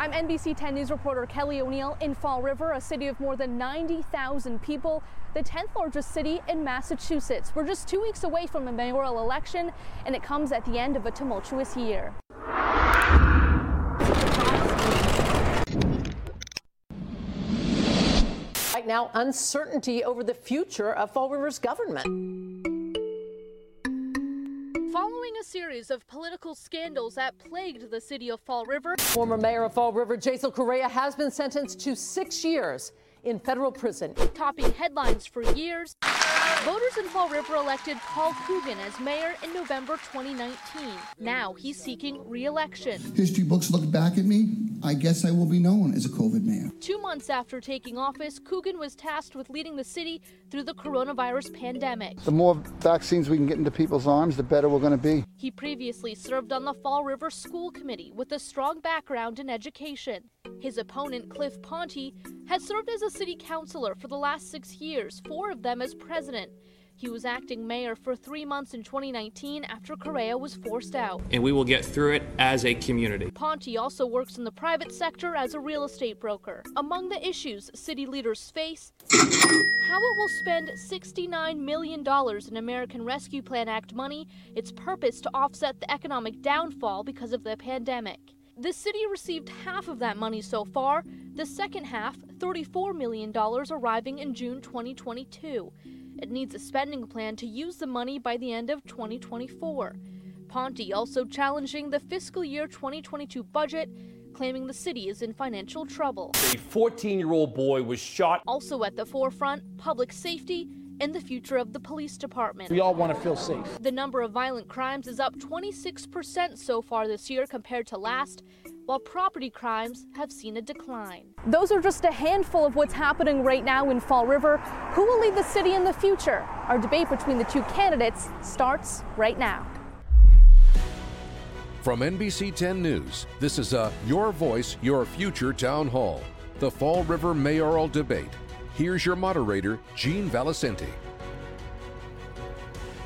I'm NBC 10 News reporter Kelly O'Neill in Fall River, a city of more than 90,000 people, the 10th largest city in Massachusetts. We're just two weeks away from a mayoral election, and it comes at the end of a tumultuous year. Right now, uncertainty over the future of Fall River's government. Following a series of political scandals that plagued the city of Fall River, former mayor of Fall River, Jasiel Correia, has been sentenced to six years in federal prison. Topping headlines for years, voters in Fall River elected Paul Coogan as mayor in November 2019. Now he's seeking re-election. History books look back at me. I guess I will be known as a COVID mayor. Two months after taking office, Coogan was tasked with leading the city through the coronavirus pandemic. The more vaccines we can get into people's arms, the better we're going to be. He previously served on the Fall River School Committee with a strong background in education. His opponent, Cliff Ponte, has served as a city councilor for the last six years, four of them as president. He was acting mayor for three months in 2019 after Correia was forced out. And we will get through it as a community. Ponte also works in the private sector as a real estate broker. Among the issues city leaders face, how it will spend $69 million in American Rescue Plan Act money, its purpose to offset the economic downfall because of the pandemic. The city received half of that money so far, the second half, $34 million, arriving in June 2022. It needs a spending plan to use the money by the end of 2024. Ponte also challenging the fiscal year 2022 budget, claiming the city is in financial trouble. A 14 year old boy was shot. Also at the forefront, public safety and the future of the police department. We all want to feel safe. The number of violent crimes is up 26% so far this year compared to last, while property crimes have seen a decline. Those are just a handful of what's happening right now in Fall River. Who will lead the city in the future? Our debate between the two candidates starts right now. From NBC 10 News, this is a Your Voice, Your Future Town Hall, the Fall River Mayoral Debate. Here's your moderator, Gene Valicenti.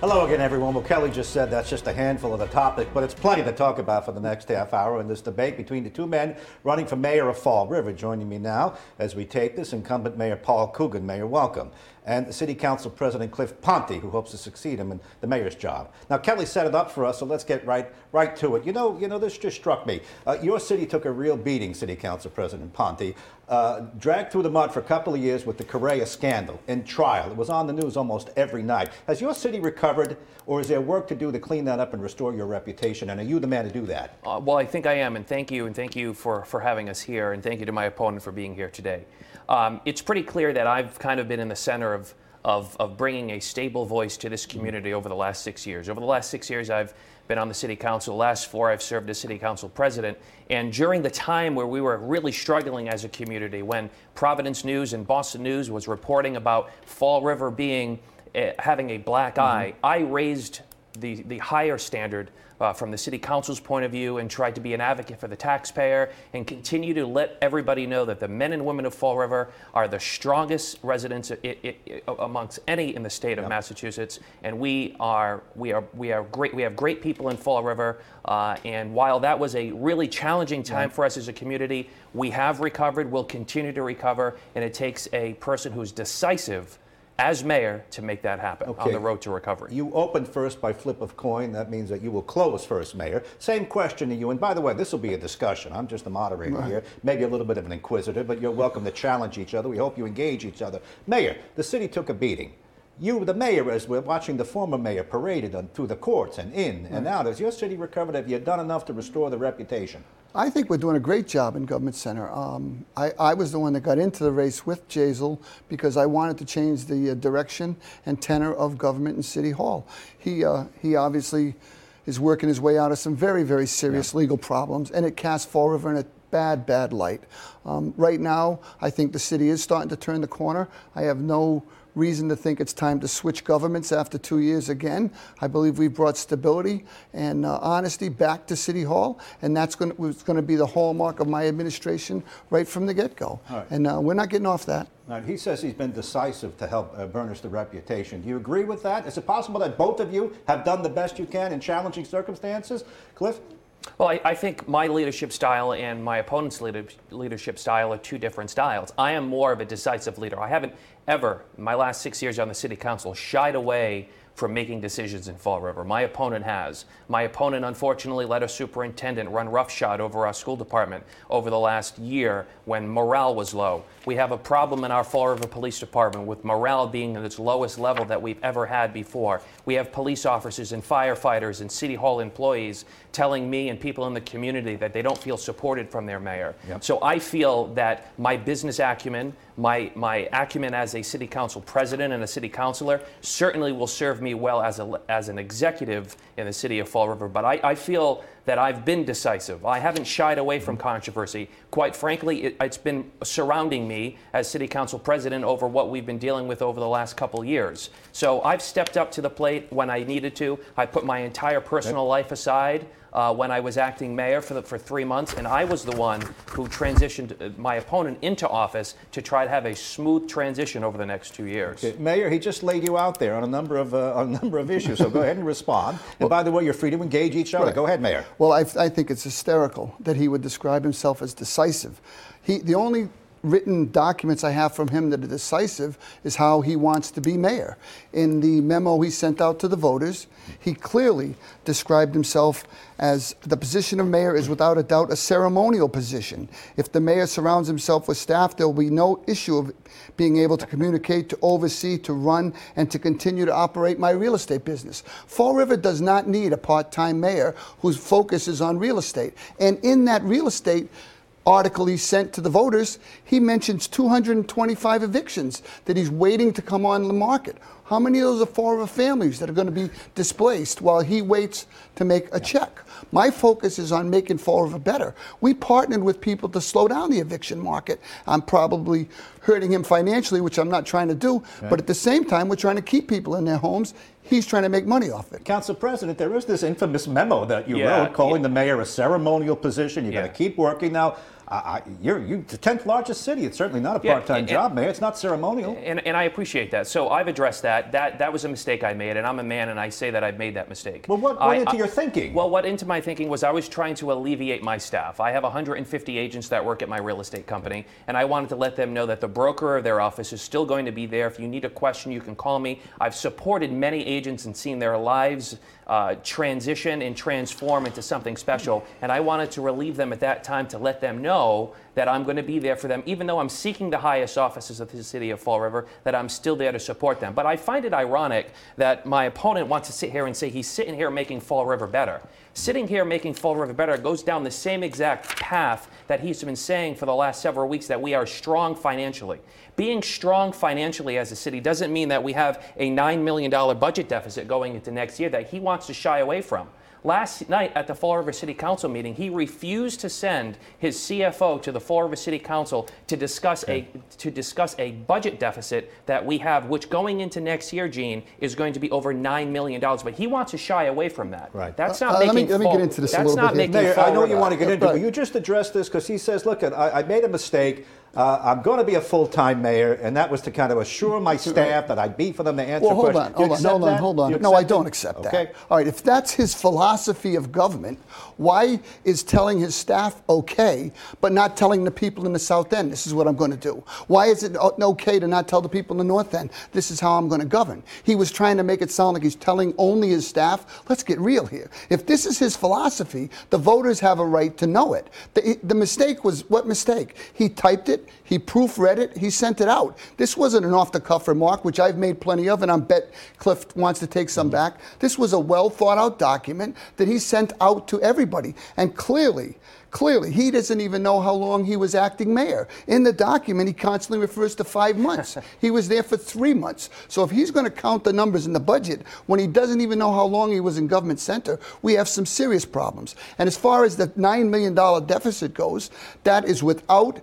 Hello again, everyone. Well, Kelly just said that's just a handful of the topic, but it's plenty to talk about for the next half hour in this debate between the two men running for mayor of Fall River. Joining me now as we take this, incumbent Mayor Paul Coogan. Mayor, welcome and the City Council President Cliff Ponte, who hopes to succeed him in the mayor's job. Now, Kelly set it up for us, so let's get right right to it. You know, you know, this just struck me. Uh, your city took a real beating, City Council President Ponte, uh, dragged through the mud for a couple of years with the Correia scandal in trial. It was on the news almost every night. Has your city recovered, or is there work to do to clean that up and restore your reputation? And are you the man to do that? Uh, well, I think I am, and thank you, and thank you for, for having us here, and thank you to my opponent for being here today. Um, it's pretty clear that I've kind of been in the center of of, of bringing a stable voice to this community over the last six years. Over the last six years, I've been on the city council. Last four, I've served as city council president. And during the time where we were really struggling as a community, when Providence News and Boston News was reporting about Fall River being uh, having a black mm-hmm. eye, I raised the, the higher standard uh, from the city council's point of view and tried to be an advocate for the taxpayer and continue to let everybody know that the men and women of Fall River are the strongest residents it, it, it, amongst any in the state of yep. Massachusetts, and we are we are we are great. We have great people in Fall River, uh, and while that was a really challenging time for us as a community, we have recovered. We'll continue to recover, and it takes a person who's decisive as mayor to make that happen okay. on the road to recovery. You opened first by flip of coin. That means that you will close first, Mayor. Same question to you. And by the way, this will be a discussion. I'm just the moderator right. here, maybe a little bit of an inquisitor, but you're welcome to challenge each other. We hope you engage each other. Mayor, the city took a beating. You, the mayor, as we're watching the former mayor paraded on, through the courts and in right. and out, has your city recovered? Have you done enough to restore the reputation? I think we're doing a great job in Government Center. Um, I, I, was the one that got into the race with Jasiel because I wanted to change the uh, direction and tenor of government in City Hall. He, uh, he obviously is working his way out of some very, very serious yeah. legal problems, and it casts Fall River in a bad, bad light. Um, right now, I think the city is starting to turn the corner. I have no reason to think it's time to switch governments after two years again. I believe we've brought stability and uh, honesty back to City Hall, and that's going to be the hallmark of my administration right from the get go. Right. And uh, we're not getting off that. Right. He says he's been decisive to help uh, burnish the reputation. Do you agree with that? Is it possible that both of you have done the best you can in challenging circumstances? Cliff? Well, I, I, think my leadership style and my opponent's leader, leadership style are two different styles. I am more of a decisive leader. I haven't ever, in my last six years on the city council, shied away from making decisions in Fall River. My opponent has. My opponent, unfortunately, let a superintendent run roughshod over our school department over the last year when morale was low. We have a problem in our Fall River Police Department with morale being at its lowest level that we've ever had before. We have police officers and firefighters and City Hall employees telling me and people in the community that they don't feel supported from their mayor. Yep. So I feel that my business acumen, my, my acumen as a city council president and a city councilor certainly will serve me well as, a, as an executive in the city of Fall River. But I, I feel that I've been decisive. I haven't shied away from controversy. Quite frankly, it, has been surrounding me as city council president over what we've been dealing with over the last couple years. So I've stepped up to the plate when I needed to. I put my entire personal life aside uh, when I was acting mayor for, the, for three months, and I was the one who transitioned uh, my opponent into office to try to have a smooth transition over the next two years. Okay. Mayor, he just laid you out there on a number of uh, on a number of issues, so go ahead and respond. And well, by the way, you're free to engage each other. Right. Go ahead, Mayor. Well, I, I think it's hysterical that he would describe himself as decisive. He, the only written documents I have from him that are decisive is how he wants to be mayor. In the memo he sent out to the voters, he clearly described himself as the position of mayor is without a doubt a ceremonial position. If the mayor surrounds himself with staff, there will be no issue of being able to communicate, to oversee, to run, and to continue to operate my real estate business. Fall River does not need a part time mayor whose focus is on real estate. And in that real estate, article he sent to the voters, he mentions 225 evictions that he's waiting to come on the market. How many of those are foreign families that are going to be displaced while he waits to make a check? My focus is on making Fall River better. We partnered with people to slow down the eviction market. I'm probably hurting him financially, which I'm not trying to do, okay. but at the same time, we're trying to keep people in their homes. He's trying to make money off it. Council President, there is this infamous memo that you yeah, wrote calling yeah. the mayor a ceremonial position. You're yeah. going to keep working now. I, you're, you're the 10th largest city. It's certainly not a part-time and, job, Mayor. It's not ceremonial. And, and I appreciate that. So I've addressed that. That that was a mistake I made, and I'm a man, and I say that I've made that mistake. Well, what went into I, your thinking? Well, what went into my thinking was I was trying to alleviate my staff. I have 150 agents that work at my real estate company, and I wanted to let them know that the broker of their office is still going to be there. If you need a question, you can call me. I've supported many agents and seen their lives uh, transition and transform into something special. And I wanted to relieve them at that time to let them know that I'm going to be there for them, even though I'm seeking the highest offices of the city of Fall River, that I'm still there to support them. But I find it ironic that my opponent wants to sit here and say he's sitting here making Fall River better. Sitting here making Fall River better goes down the same exact path that he's been saying for the last several weeks that we are strong financially. Being strong financially as a city doesn't mean that we have a $9 million budget deficit going into next year that he wants to shy away from. Last night at the Fall River City Council meeting, he refused to send his CFO to the Fall River City Council to discuss okay. a to discuss a budget deficit that we have, which going into next year, Gene, is going to be over nine million dollars. But he wants to shy away from that. Right. That's not uh, making. Let me, let me get into this a little bit. Mayor, I know what you want to get into, but you just addressed this because he says, "Look, I, I made a mistake." Uh, I'm going to be a full-time mayor, and that was to kind of assure my staff that I'd be for them to answer well, hold questions. On, hold on, hold on, hold on. No, I don't accept okay. that. All right, if that's his philosophy of government, why is telling his staff okay, but not telling the people in the South End, this is what I'm going to do? Why is it okay to not tell the people in the North End, this is how I'm going to govern? He was trying to make it sound like he's telling only his staff. Let's get real here. If this is his philosophy, the voters have a right to know it. The, the mistake was what mistake? He typed it he proofread it. He sent it out. This wasn't an off the cuff remark, which I've made plenty of, and I bet Cliff wants to take some mm-hmm. back. This was a well thought out document that he sent out to everybody. And clearly, Clearly, he doesn't even know how long he was acting mayor. In the document, he constantly refers to five months. he was there for three months. So if he's going to count the numbers in the budget when he doesn't even know how long he was in government center, we have some serious problems. And as far as the $9 million deficit goes, that is without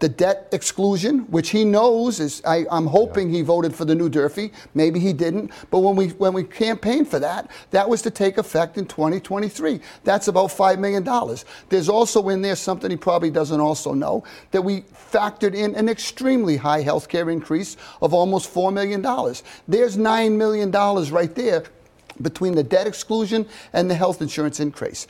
the debt exclusion, which he knows is, I, am hoping he voted for the new Durfee. Maybe he didn't. But when we when we campaigned for that, that was to take effect in 2023. That's about five million dollars. There's also in there something he probably doesn't also know that we factored in an extremely high health care increase of almost four million dollars. There's nine million dollars right there between the debt exclusion and the health insurance increase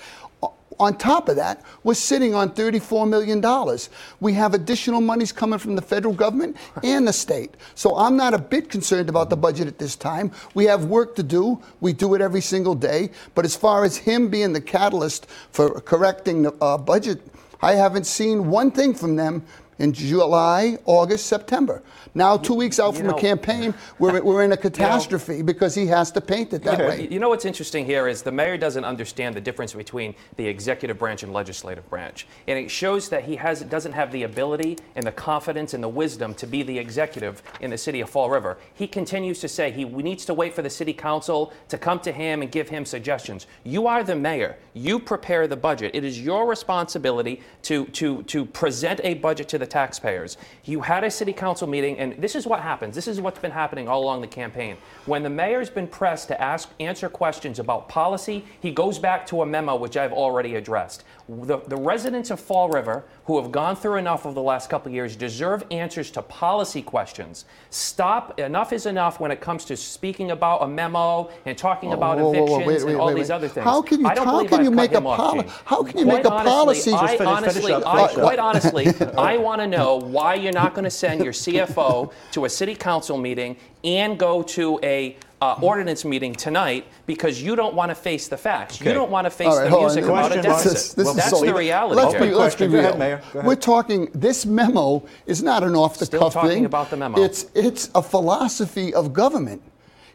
on top of that, we're sitting on $34 million. We have additional monies coming from the federal government and the state. So I'm not a bit concerned about the budget at this time. We have work to do. We do it every single day. But as far as him being the catalyst for correcting the uh, budget, I haven't seen one thing from them in July, August, September. Now, two weeks out you from know- a campaign, we're, we're in a catastrophe because he has to paint it that way. You know what's interesting here is the mayor doesn't understand the difference between the executive branch and legislative branch, and it shows that he has doesn't have the ability and the confidence and the wisdom to be the executive in the city of Fall River. He continues to say he needs to wait for the city council to come to him and give him suggestions. You are the mayor. You prepare the budget. It is your responsibility to to to present a budget to the taxpayers. You had a city council meeting, and this is what happens. This is what's been happening all along the campaign. When the mayor's been pressed to ask answer questions about policy, he goes back to a memo which I've already addressed. The, the residents of Fall River, who have gone through enough over the last couple years, deserve answers to policy questions. Stop. Enough is enough when it comes to speaking about a memo and talking about Whoa, whoa, whoa, evictions wait, wait, and all wait, these other things. How can you- how can you make a him off, poli- Gene. how can you Quite make a honestly, policy- I Just finish- finish honestly, I, quite honestly, I want to know why you're not going to send your CFO to a city council meeting and go to a uh, ordinance meeting tonight because you don't want to face the facts. You Okay. don't want to face All right, the hold on. music about a Question, deficit. This is- this is That's so- the reality. Let's Jay. be, let's be Question. Go real. ahead, Mayor. Go ahead. We're talking. This memo is not an off-the-cuff Still talking thing. about the memo. It's it's a philosophy of government.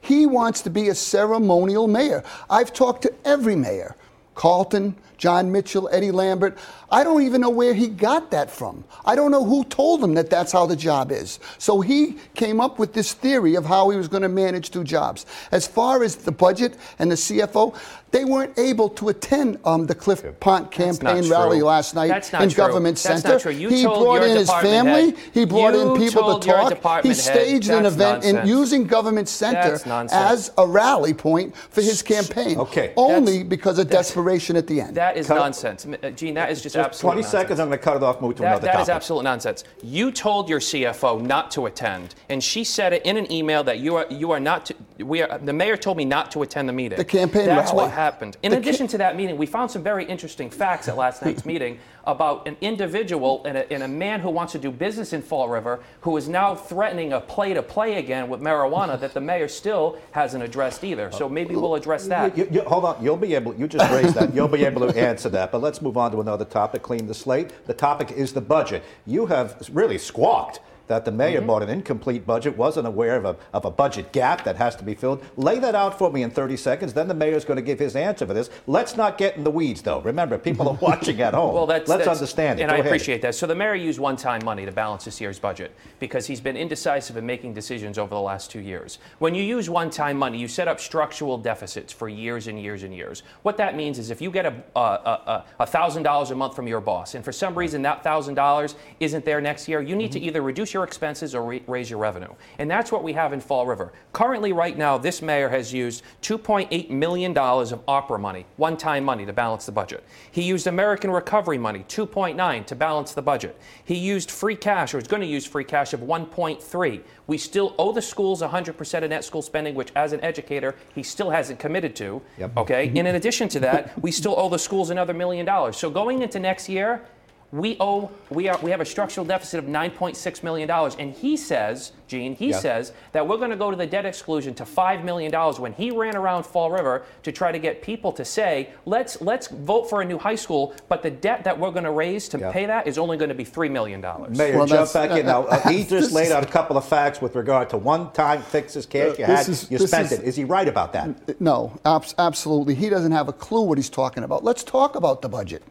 He wants to be a ceremonial mayor. I've talked to every mayor, Carlton, John Mitchell, Eddie Lambert. I don't even know where he got that from. I don't know who told him that that's how the job is. So he came up with this theory of how he was going to manage two jobs. As far as the budget and the CFO, they weren't able to attend um, the Cliff Ponte campaign rally true. last night That's not in true. Government That's Center. not true. You he told brought your in his department family. head- He brought in you people told to your talk. He department head staged an that's event in nonsense. using Government Center That's nonsense. as a rally point for his campaign. Okay. Only That's- because of desperation at the end. That is Cut it. nonsense. M- uh, Gene, that is just, Just absolute 20 nonsense. seconds, I'm going to cut it off, move to That, another that is topic. absolute nonsense. You told your CFO not to attend, and she said it in an email that you are you are not. To, we are. The mayor told me not to attend the meeting. The campaign That's rally. what happened. In The addition to that meeting, we found some very interesting facts at last night's meeting about an individual and a, and a man who wants to do business in Fall River who is now threatening a play to play again with marijuana that the mayor still hasn't addressed either. So maybe we'll address that. You- you- hold on, you'll be able. You just raised that. You'll be able to answer that. But let's move on to another topic. Clean the slate. The topic is the budget. You have really squawked that the mayor Mm-hmm. bought an incomplete budget, wasn't aware of a, of a budget gap that has to be filled. Lay that out for me in 30 seconds. Then the mayor's going to give his answer for this. Let's not get in the weeds, though. Remember, people are watching at home. Well, that's, let's that's- understand it. And Go I ahead. appreciate that. So the mayor used one-time money to balance this year's budget because he's been indecisive in making decisions over the last two years. When you use one-time money, you set up structural deficits for years and years and years. What that means is if you get a a- a a thousand dollars a month from your boss, and for some reason that thousand dollars isn't there next year, you need to either reduce your expenses or re- raise your revenue. And that's what we have in Fall River. Currently, right now, this mayor has used 2.8 million dollars of ARPA money, one-time money, to balance the budget. He used American Recovery money, 2.9, to balance the budget. He used free cash, or is going to use free cash of 1.3. We still owe the schools 100% of net school spending, which, as an educator, he still hasn't committed to. Yep. Okay. Mm-hmm. And in addition to that, we still owe the schools another million dollars. So going into next year, we owe we are we have a structural deficit of 9.6 million dollars, and he says, Gene, he Yeah. says that we're going to go to the debt exclusion to five million dollars. When he ran around Fall River to try to get people to say, let's let's vote for a new high school, but the debt that we're going to raise to Yeah. pay that is only going to be three million dollars. Mayor, Well, jump that's- back in now. Uh, he just laid out a couple of facts with regard to one-time fixes, cash you Uh, this had, is- you this spent is- it. Is he right about that? No, abs- absolutely. He doesn't have a clue what he's talking about. Let's talk about the budget.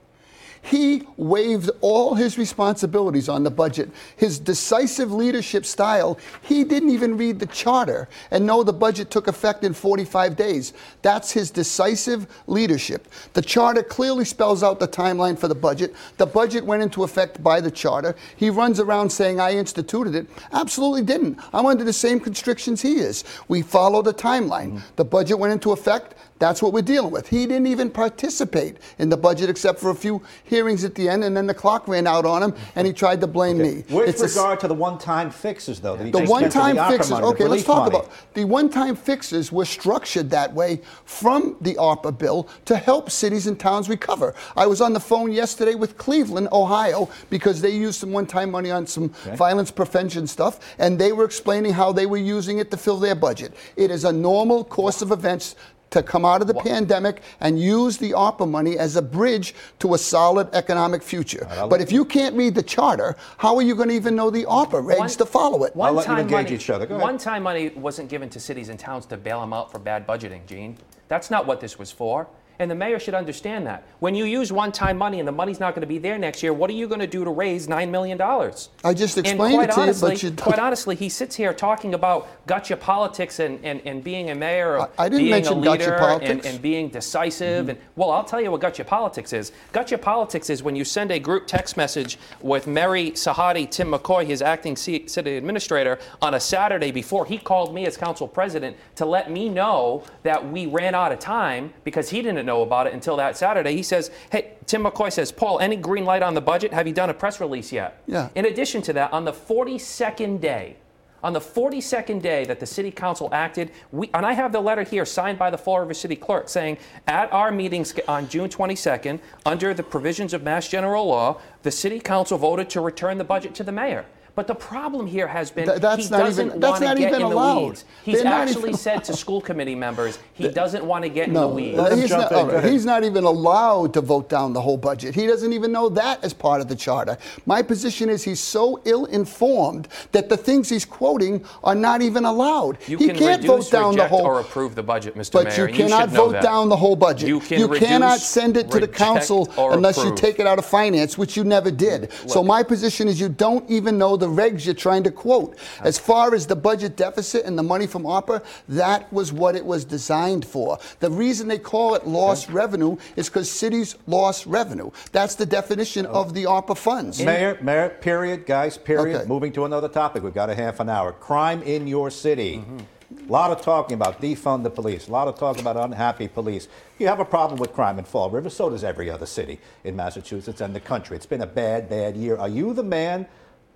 He waived all his responsibilities on the budget. His decisive leadership style, he didn't even read the charter and know the budget took effect in 45 days. That's his decisive leadership. The charter clearly spells out the timeline for the budget. The budget went into effect by the charter. He runs around saying, I instituted it. Absolutely didn't. I'm under the same constrictions he is. We follow the timeline. Hmm. The budget went into effect. That's what we're dealing with. He didn't even participate in the budget except for a few hearings at the end, and then the clock ran out on him, and he tried to blame me. With It's a regard to the one-time fixes, though, that he the one-time the fixes. money, okay, let's talk money. about the one-time fixes were structured that way from the ARPA bill to help cities and towns recover. I was on the phone yesterday with Cleveland, Ohio, because they used some one-time money on some violence prevention stuff, and they were explaining how they were using it to fill their budget. It is a normal course of events to come out of the pandemic and use the ARPA money as a bridge to a solid economic future. But if you can't read the charter, how are you going to even know the ARPA regs One- to follow it? I'll let you One-time engage money, each other. One-time money wasn't given to cities and towns to bail them out for bad budgeting, Gene. That's not what this was for. And the mayor should understand that. When you use one-time money and the money's not going to be there next year, what are you going to do to raise $9 million? I just explained quite it to you, honestly, but you don't- quite honestly, he sits here talking about gotcha politics and, and, and being a mayor, I- I didn't being mention a leader, and, politics. and being decisive. And mm-hmm. well, I'll tell you what gotcha politics is. Gotcha politics is when you send a group text message with Mary Sahady, Tim McCoy, his acting city administrator, on a Saturday before he called me as council president to let me know that we ran out of time because he didn't know about it until that Saturday. He says, "Hey." Tim McCoy says, Paul, any green light on the budget? Have you done a press release yet? Yeah. In addition to that, on the 42nd day, on the 42nd day that the city council acted, we, and I have the letter here signed by the Fall River City Clerk saying, at our meetings on June 22nd, under the provisions of Mass General Law, the city council voted to return the budget to the mayor. But the problem here has been Th- that's he not doesn't even- that's want to not get even in the weeds. He's They're actually said to school committee members he doesn't want to get in the weeds. Let he's, not, in. all Go right, he's not even allowed to vote down the whole budget. He doesn't even know that as part of the charter. My position is he's so ill informed that the things he's quoting are not even allowed. You he can can't reduce, vote down the reject, whole or approve the budget, Mr. But Mayor. you cannot should know vote down the whole budget. You can cannot reduce, send it to the council or unless you take it out of finance, which you never did. So my position is you don't even know the regs you're trying to quote. As far as the budget deficit and the money from ARPA, that was what it was designed for. The reason they call it lost revenue is because cities lost revenue. That's the definition of the ARPA funds. Mayor, Mayor, period, guys, period. Okay. Moving to another topic. We've got a half an hour. Crime in your city. A lot of talking about defund the police. A lot of talk about unhappy police. You have a problem with crime in Fall River. So does every other city in Massachusetts and the country. It's been a bad, bad year. Are you the man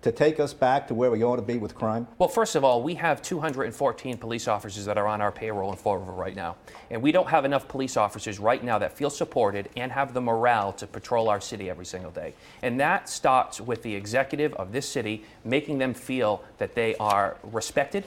to take us back to where we ought to be with crime? Well, first of all, we have 214 police officers that are on our payroll in Fall River right now. And we don't have enough police officers right now that feel supported and have the morale to patrol our city every single day. And that starts with the executive of this city making them feel that they are respected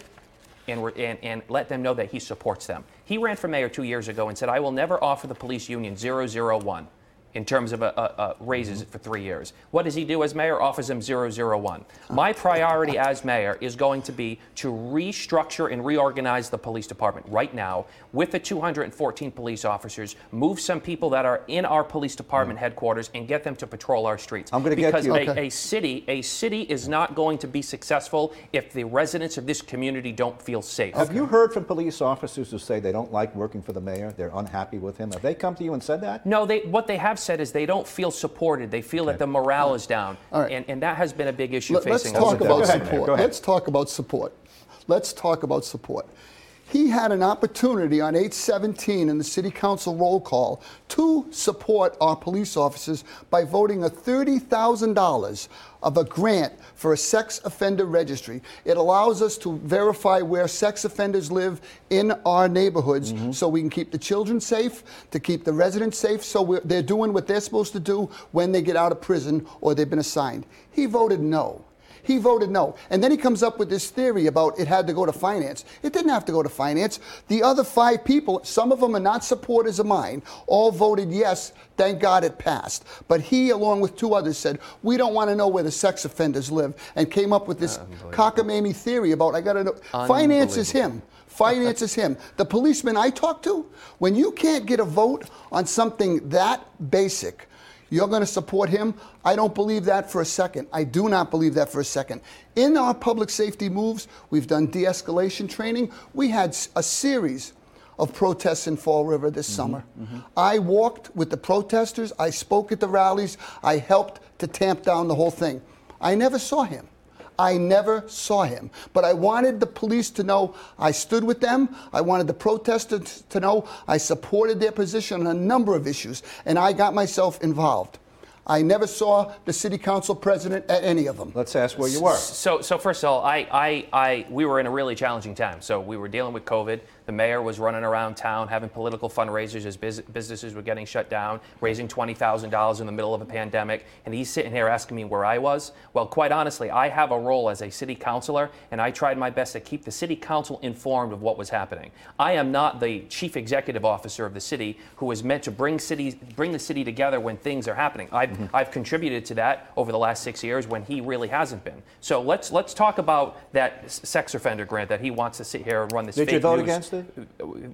and, and, and let them know that he supports them. He ran for mayor two years ago and said, I will never offer the police union 001 in terms of uh, uh, uh, raises for three years. What does he do as mayor? Offers him 001. My priority as mayor is going to be to restructure and reorganize the police department right now with the 214 police officers, move some people that are in our police department headquarters and get them to patrol our streets. I'm gonna get because you. a, Okay. a city, a city is not going to be successful if the residents of this community don't feel safe. Have you heard from police officers who say they don't like working for the mayor? They're unhappy with him. Have they come to you and said that? No, they, what they have said is they don't feel supported. They feel that the morale is down. All right. And, and that has been a big issue Let- Let's facing us. talk Go about ahead, Mayor, support. go ahead. Let's talk about support. Let's talk about support. He had an opportunity on 817 in the city council roll call to support our police officers by voting a $30,000 of a grant for a sex offender registry. It allows us to verify where sex offenders live in our neighborhoods mm-hmm. so we can keep the children safe, to keep the residents safe, so we're, they're doing what they're supposed to do when they get out of prison or they've been assigned. He voted no. He voted no. And then he comes up with this theory about it had to go to finance. It didn't have to go to finance. The other five people, some of them are not supporters of mine, all voted yes. Thank God it passed. But he, along with two others, said, We don't want to know where the sex offenders live, and came up with this cockamamie theory about I got to know. Finance is him. Finance is him. The policeman I talked to, when you can't get a vote on something that basic, you're going to support him? I don't believe that for a second. I do not believe that for a second. In our public safety moves, we've done de escalation training. We had a series of protests in Fall River this mm-hmm, summer. Mm-hmm. I walked with the protesters, I spoke at the rallies, I helped to tamp down the whole thing. I never saw him. I never saw him. But I wanted the police to know I stood with them. I wanted the protesters to know I supported their position on a number of issues, and I got myself involved. I never saw the city council president at any of them. Let's ask where you were. So, so first of all, I, I, I, we were in a really challenging time. So we were dealing with COVID. The mayor was running around town having political fundraisers as bus- businesses were getting shut down, raising $20,000 in the middle of a pandemic. And he's sitting here asking me where I was. Well, quite honestly, I have a role as a city councilor, and I tried my best to keep the city council informed of what was happening. I am not the chief executive officer of the city who is meant to bring cities, bring the city together when things are happening. I've, Mm-hmm. I've contributed to that over the last six years when he really hasn't been. So let's let's talk about that sex offender grant that he wants to sit here and run this. Did fake you vote news, against it?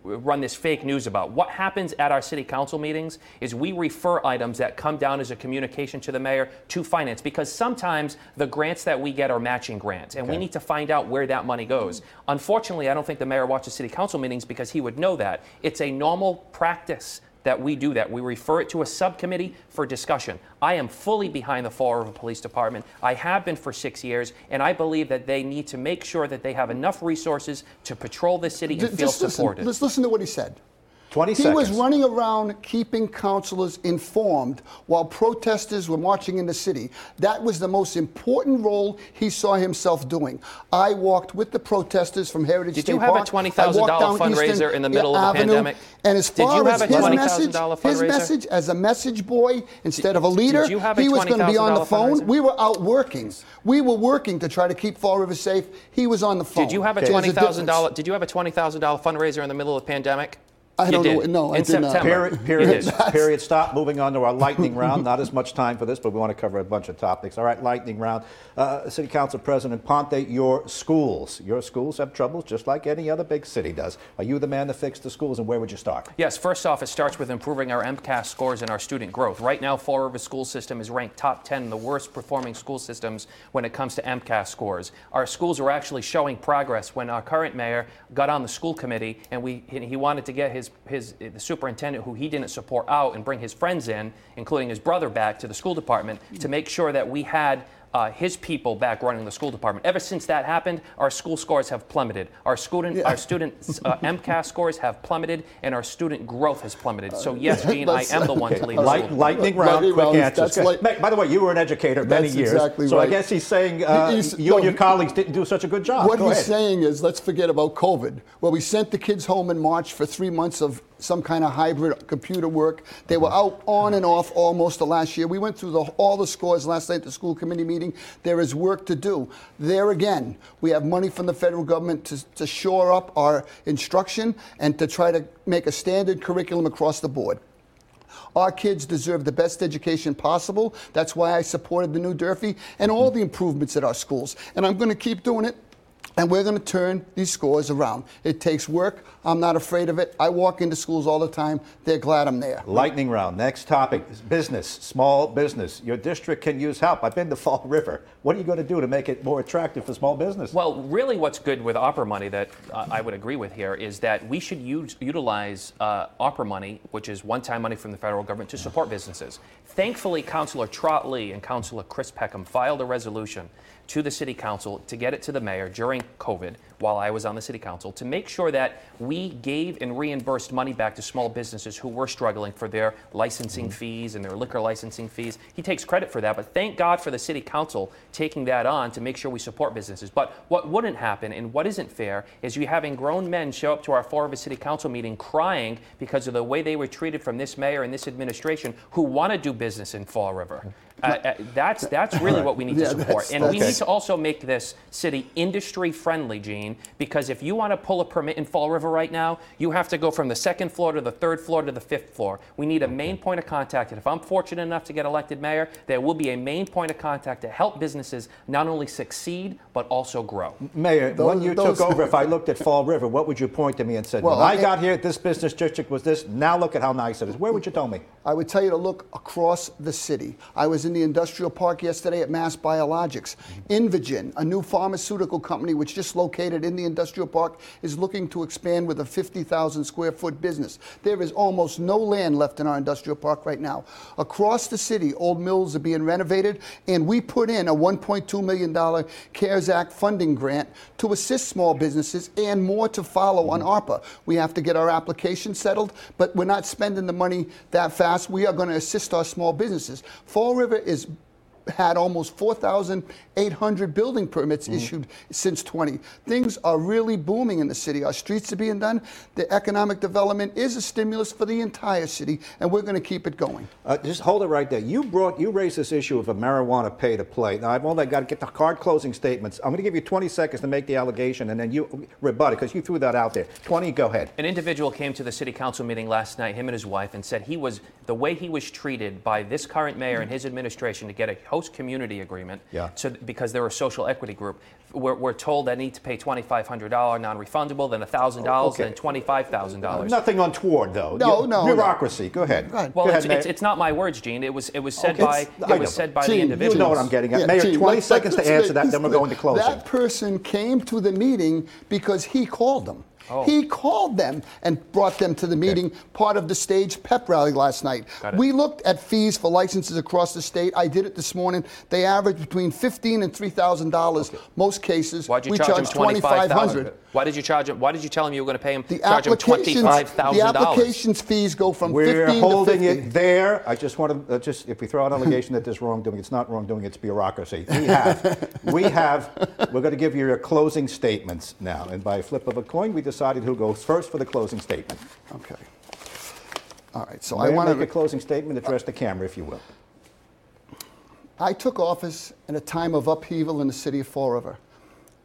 Run this fake news about. What happens at our city council meetings is we refer items that come down as a communication to the mayor to finance because sometimes the grants that we get are matching grants, and we need to find out where that money goes. Unfortunately, I don't think the mayor watches city council meetings because he would know that. It's a normal practice that we do that. We refer it to a subcommittee for discussion. I am fully behind the Fall River Police Department. I have been for six years, and I believe that they need to make sure that they have enough resources to patrol the city and feel Just listen, supported. let's listen to what he said. 20 He seconds. was running around keeping councilors informed while protesters were marching in the city. That was the most important role he saw himself doing. I walked with the protesters from Heritage Did State you have a Park. I $20,000 fundraiser Eastern in the middle of the pandemic? And as Did you far have as a his $20,000 message, his message as a message boy instead of a leader, did you have a he was going to be on the phone. fundraiser? We were out working. We were working to try to keep Fall River safe. He was on the phone. Did you have a twenty thousand dollar? Did you have a twenty thousand dollar fundraiser in the middle of the pandemic? I You don't know. did. No, I in did not. September. Period. Period. Period. Stop. Moving on to our lightning round. Not as much time for this, but we want to cover a bunch of topics. All right, lightning round. Uh, City Council President Ponte, your schools. Your schools have troubles just like any other big city does. Are you the man to fix the schools, and where would you start? Yes, first off, it starts with improving our MCAS scores and our student growth. Right now, Fall River School System is ranked top 10 in the worst performing school systems when it comes to MCAS scores. Our schools are actually showing progress. When our current mayor got on the school committee and we, he wanted to get his, his the superintendent, who he didn't support, out and bring his friends in, including his brother, back to the school department to make sure that we had uh, his people back running the school department. Ever since that happened, our school scores have plummeted. Our student, our student uh, MCAS scores have plummeted, and our student growth has plummeted. So yes, Gene, I am the one to lead the Light, school. lightning round, Lightning quick round, answers. like- By the way, you were an educator many years, exactly so I guess he's saying uh, he's- you and your colleagues didn't do such a good job. What Go he's ahead. saying is, let's forget about COVID. Well, we sent the kids home in March for three months of some kind of hybrid computer work. They were out on and off almost the last year. We went through the, all the scores last night at the school committee meeting. There is work to do. There again, we have money from the federal government to, to shore up our instruction and to try to make a standard curriculum across the board. Our kids deserve the best education possible. That's why I supported the new Durfee and all the improvements at our schools. And I'm going to keep doing it. And we're going to turn these scores around. It takes work. I'm not afraid of it. I walk into schools all the time. They're glad I'm there. Lightning round. Next topic is business, small business. Your district can use help. I've been to Fall River. What are you going to do to make it more attractive for small business? Well, really, what's good with ARPA money that uh, I would agree with here is that we should use, utilize uh, ARPA money, which is one-time money from the federal government, to support businesses. Thankfully, Councilor Trott Lee and Councilor Chris Peckham filed a resolution to the City Council to get it to the mayor during COVID while I was on the City Council to make sure that we gave and reimbursed money back to small businesses who were struggling for their licensing mm-hmm. fees and their liquor licensing fees. He takes credit for that, but thank God for the City Council taking that on to make sure we support businesses. But what wouldn't happen and what isn't fair is you having grown men show up to our Fall River City Council meeting crying because of the way they were treated from this mayor and this administration who want to do business in Fall River. Mm-hmm. Uh, uh, that's that's really what we need Yeah, to support, that's- and we that's- need to also make this city industry friendly, Gene. Because if you want to pull a permit in Fall River right now, you have to go from the second floor to the third floor to the fifth floor. We need a main point of contact, and if I'm fortunate enough to get elected mayor, there will be a main point of contact to help businesses not only succeed but also grow. Mayor, when you those- took over, if I looked at Fall River, what would you point to me and said, Well, when I I- got here, this business district was this, now look at how nice it is. Where would you tell me? I would tell you to look across the city. I was in the industrial park yesterday at Mass Biologics. Invigen, a new pharmaceutical company which just located located in the industrial park is looking to expand with a 50,000 square foot business. There is almost no land left in our industrial park right now. Across the city, old mills are being renovated, and we put in a $1.2 million CARES Act funding grant to assist small businesses and more to follow on mm-hmm. ARPA. We have to get our application settled, but we're not spending the money that fast. We are going to assist our small businesses. Fall River is had almost 4,800 building permits issued since 20. Things are really booming in the city. Our streets are being done. The economic development is a stimulus for the entire city, and we're going to keep it going. Uh, just hold it right there. You brought, you raised this issue of a marijuana pay to play. Now I've only got to get the card closing statements. I'm going to give you 20 seconds to make the allegation, and then you rebut it because you threw that out there. 20, go ahead. An individual came to the city council meeting last night, him and his wife, and said he was the way he was treated by this current mayor and his administration to get a host community agreement. Yeah. So because they're a social equity group, we're, we're told they need to pay twenty five hundred dollar non-refundable, then thousand oh, dollars, Okay. then twenty five thousand dollars. Uh, nothing untoward, though. No, You- no, no. Bureaucracy. Go ahead. Go ahead. Well, Go it's, ahead, it's, Mayor. it's not my words, Gene. It was it was said Okay. by It's- it I was know. said by Gene, the you individual. You know what I'm getting at. Mayor, Gene, 20 let- seconds to let's- answer that, then we're going to close. That person came to the meeting because he called them. Oh. He called them and brought them to the meeting, part of the stage pep rally last night. We looked at fees for licenses across the state. I did it this morning. They average between fifteen and three thousand dollars. Most cases, Why'd you we charge charge twenty five thousand? 2500 Why did you charge him? Why did you tell him you were going to pay him? The charge him twenty applications, the thousand applications fees go from We're 15 holding to 50. it there. I just want to uh, just if we throw out an allegation that there's wrongdoing, it's not wrongdoing, it's bureaucracy. We have, we have. We're going to give you your closing statements now, and by a flip of a coin, we decided who goes first for the closing statement. Okay. All right. So Mayor, I want to make a closing statement. Address the camera, if you will. I took office in a time of upheaval in the city of Fall River.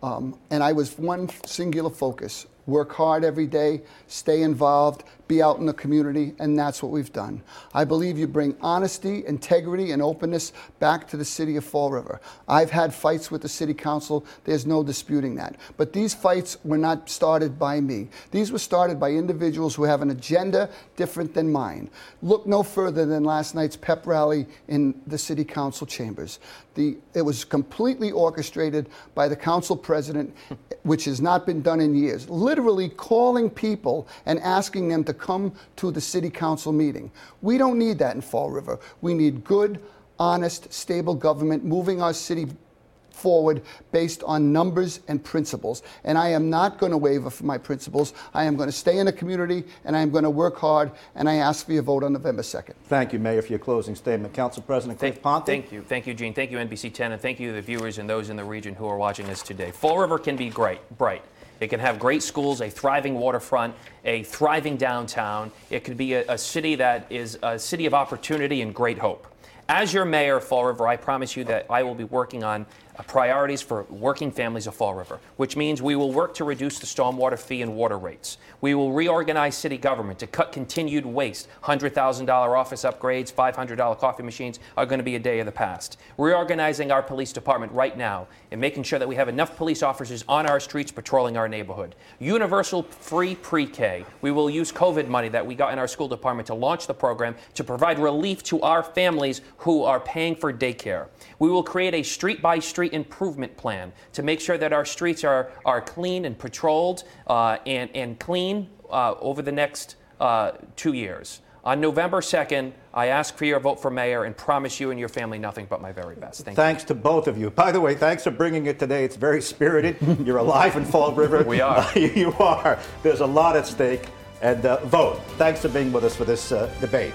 Um, and I was one singular focus. Work hard every day, stay involved, be out in the community, and that's what we've done. I believe you bring honesty, integrity, and openness back to the city of Fall River. I've had fights with the city council, there's no disputing that. But these fights were not started by me. These were started by individuals who have an agenda different than mine. Look no further than last night's pep rally in the city council chambers. The, it was completely orchestrated by the council president, which has not been done in years, literally calling people and asking them to come to the city council meeting. We don't need that in Fall River. We need good, honest, stable government moving our city forward based on numbers and principles. And I am not going to waver from my principles. I am going to stay in the community and I am going to work hard. And I ask for your vote on November 2nd. Thank you, Mayor, for your closing statement. Council President Cliff Thank, Ponte. thank you. Thank you, Gene. Thank you, NBC 10, and thank you, the viewers and those in the region who are watching us today. Fall River can be great, bright. It can have great schools, a thriving waterfront, a thriving downtown. It could be a, a city that is a city of opportunity and great hope. As your mayor of Fall River, I promise you that I will be working on Uh, priorities for working families of Fall River, which means we will work to reduce the stormwater fee and water rates. We will reorganize city government to cut continued waste. $100,000 office upgrades, $500 coffee machines are going to be a day of the past. Reorganizing our police department right now and making sure that we have enough police officers on our streets patrolling our neighborhood. Universal free pre K. We will use COVID money that we got in our school department to launch the program to provide relief to our families who are paying for daycare. We will create a street by street improvement plan to make sure that our streets are, are clean and patrolled uh, and, and clean uh, over the next uh, two years. On November 2nd, I ask for your vote for mayor and promise you and your family nothing but my very best. Thank you. Thanks to both of you. By the way, thanks for bringing it today. It's very spirited. You're alive in Fall River. We are. you are. There's a lot at stake. And uh, vote. Thanks for being with us for this uh, debate.